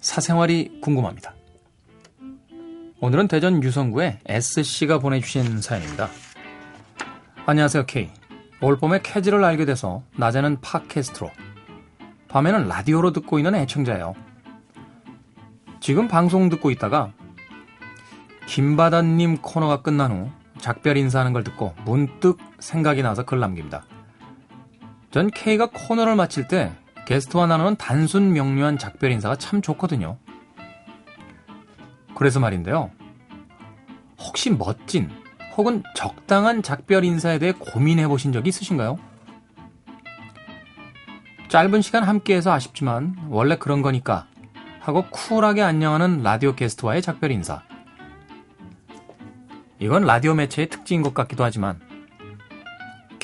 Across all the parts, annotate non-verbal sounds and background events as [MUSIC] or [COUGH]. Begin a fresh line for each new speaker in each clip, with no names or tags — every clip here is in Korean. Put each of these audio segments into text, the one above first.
사생활이 궁금합니다. 오늘은 대전 유성구의 S씨가 보내주신 사연입니다. 안녕하세요, K. 올 봄에 캐지를 알게 돼서 낮에는 팟캐스트로, 밤에는 라디오로 듣고 있는 애청자예요. 지금 방송 듣고 있다가 김바다님 코너가 끝난 후 작별 인사하는 걸 듣고 문득 생각이 나서 글 남깁니다. 전 K가 코너를 마칠 때 게스트와 나누는 단순 명료한 작별 인사가 참 좋거든요. 그래서 말인데요. 혹시 멋진 혹은 적당한 작별 인사에 대해 고민해 보신 적이 있으신가요? 짧은 시간 함께해서 아쉽지만 원래 그런 거니까 하고 쿨하게 안녕하는 라디오 게스트와의 작별 인사. 이건 라디오 매체의 특징인 것 같기도 하지만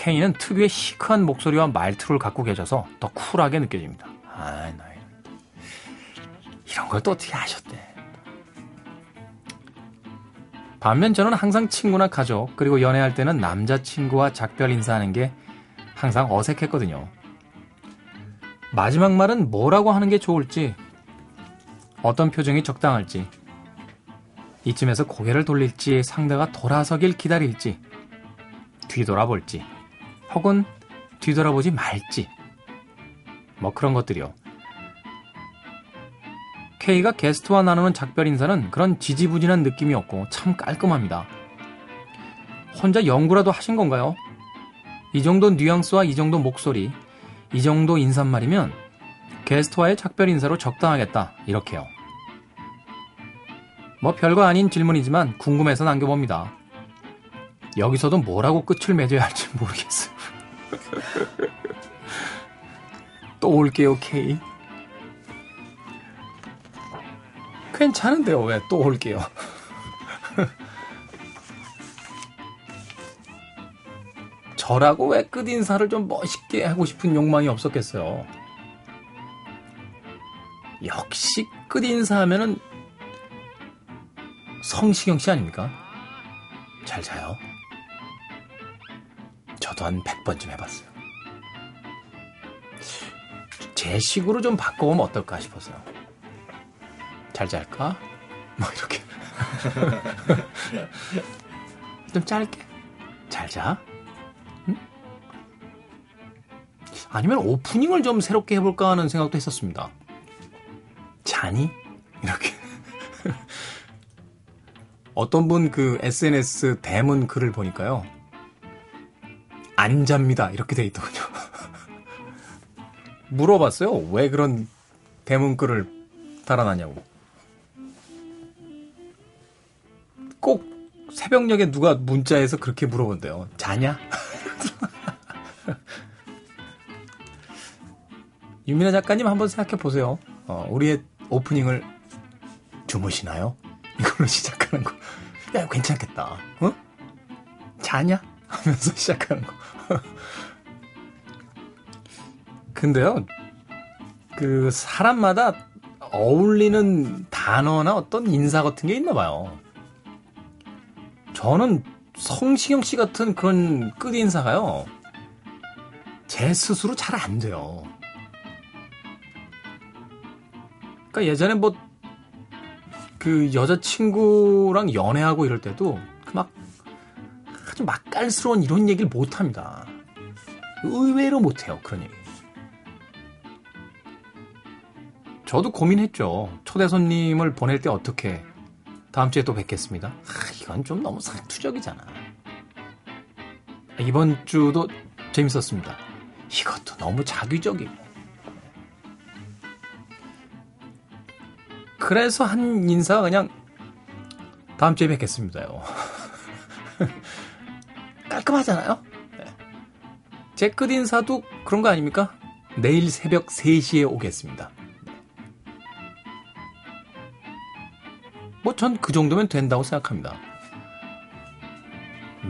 케이는 특유의 시크한 목소리와 말투를 갖고 계셔서 더 쿨하게 느껴집니다. 아, 나 이런 걸 또 어떻게 아셨대? 반면 저는 항상 친구나 가족, 그리고 연애할 때는 남자친구와 작별 인사하는 게 항상 어색했거든요. 마지막 말은 뭐라고 하는 게 좋을지, 어떤 표정이 적당할지, 이쯤에서 고개를 돌릴지 상대가 돌아서길 기다릴지, 뒤돌아볼지, 혹은 뒤돌아보지 말지, 뭐 그런 것들이요. K가 게스트와 나누는 작별 인사는 그런 지지부진한 느낌이 없고 참 깔끔합니다. 혼자 연구라도 하신 건가요? 이 정도 뉘앙스와 이 정도 목소리, 이 정도 인사말이면 게스트와의 작별 인사로 적당하겠다. 이렇게요. 뭐 별거 아닌 질문이지만 궁금해서 남겨봅니다. 여기서도 뭐라고 끝을 맺어야 할지 모르겠어요. 또 올게요, K. 괜찮은데요. 왜 또 올게요. [LAUGHS] 저라고 왜 끝인사를 좀 멋있게 하고 싶은 욕망이 없었겠어요. 역시 끝인사 하면은 성시경 씨 아닙니까? 잘 자요. 저도 한 100번쯤 해봤어요. 제 식으로 좀 바꿔보면 어떨까 싶어서요. 잘 잘까? 뭐 이렇게. [LAUGHS] 좀 짧게. 잘 자. 응? 아니면 오프닝을 좀 새롭게 해볼까 하는 생각도 했었습니다. 자니? 이렇게. [LAUGHS] 어떤 분 그 SNS 대문 글을 보니까요. 안 잡니다. 이렇게 돼 있더군요. [LAUGHS] 물어봤어요. 왜 그런 대문 글을 달아놨냐고. 꼭 새벽녘에 누가 문자에서 그렇게 물어본대요. 자냐? [LAUGHS] 유민아 작가님 한번 생각해 보세요. 어, 우리의 오프닝을 주무시나요? 이걸로 시작하는 거. 야, 괜찮겠다. 어? 자냐? 하면서 [LAUGHS] 시작하는 거. [LAUGHS] 근데요, 그, 사람마다 어울리는 단어나 어떤 인사 같은 게 있나 봐요. 저는 성시경 씨 같은 그런 끝 인사가요. 제 스스로 잘 안 돼요. 그러니까 예전에 뭐 그 여자친구랑 연애하고 이럴 때도 그 막 아주 맛깔스러운 이런 얘기를 못 합니다. 의외로 못 해요. 그런 얘기. 저도 고민했죠. 초대 손님을 보낼 때 어떻게 다음 주에 또 뵙겠습니다. 아, 이건 좀 너무 사투적이잖아. 이번 주도 재밌었습니다. 이것도 너무 자기적이고. 그래서 한 인사가 그냥 다음 주에 뵙겠습니다요. 깔끔하잖아요? 네. 제 끝 인사도 그런 거 아닙니까? 내일 새벽 3시에 오겠습니다. 뭐 전 그 정도면 된다고 생각합니다.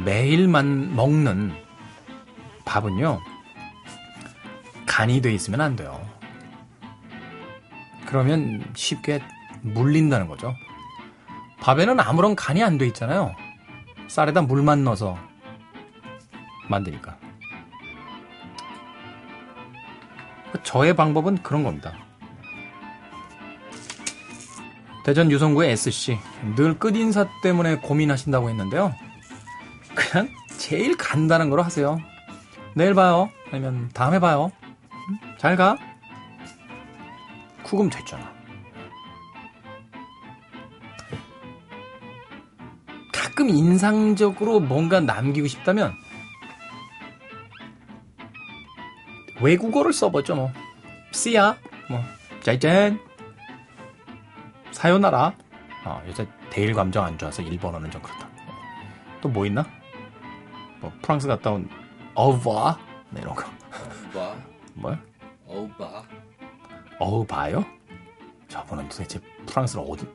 매일만 먹는 밥은요, 간이 돼 있으면 안 돼요. 그러면 쉽게 물린다는 거죠. 밥에는 아무런 간이 안 돼 있잖아요. 쌀에다 물만 넣어서 만드니까. 저의 방법은 그런 겁니다. 대전 유성구의 S씨. 늘 끝인사 때문에 고민하신다고 했는데요. 그냥 제일 간단한 거로 하세요. 내일 봐요. 아니면 다음에 봐요. 잘 가. 구금 됐잖아. 가끔 인상적으로 뭔가 남기고 싶다면 외국어를 써보죠 뭐. See ya, 뭐, 再见, さようなら. 아, 요새 대일 감정 안 좋아서 일본어는 좀 그렇다. 또 뭐 있나? 뭐 프랑스 갔다 온 어바 네, 이런 거.
오바,
뭐?
오바.
어우 봐요? 저분은 도대체 프랑스를 어디?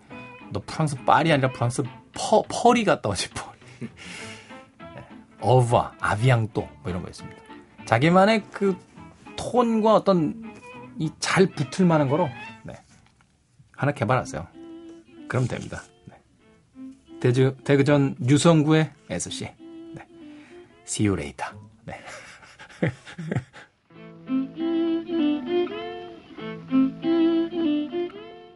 너 프랑스 파리 아니라 프랑스 퍼 퍼리 갔다 오지 퍼리. [LAUGHS] 네. 어바 아비앙또 뭐 이런 거 있습니다. 자기만의 그 톤과 어떤 이 잘 붙을 만한 거로 네. 하나 개발하세요. 그럼 됩니다. 네. 대주, 대그전 유성구의 S씨. 네. See you later. 네. [LAUGHS]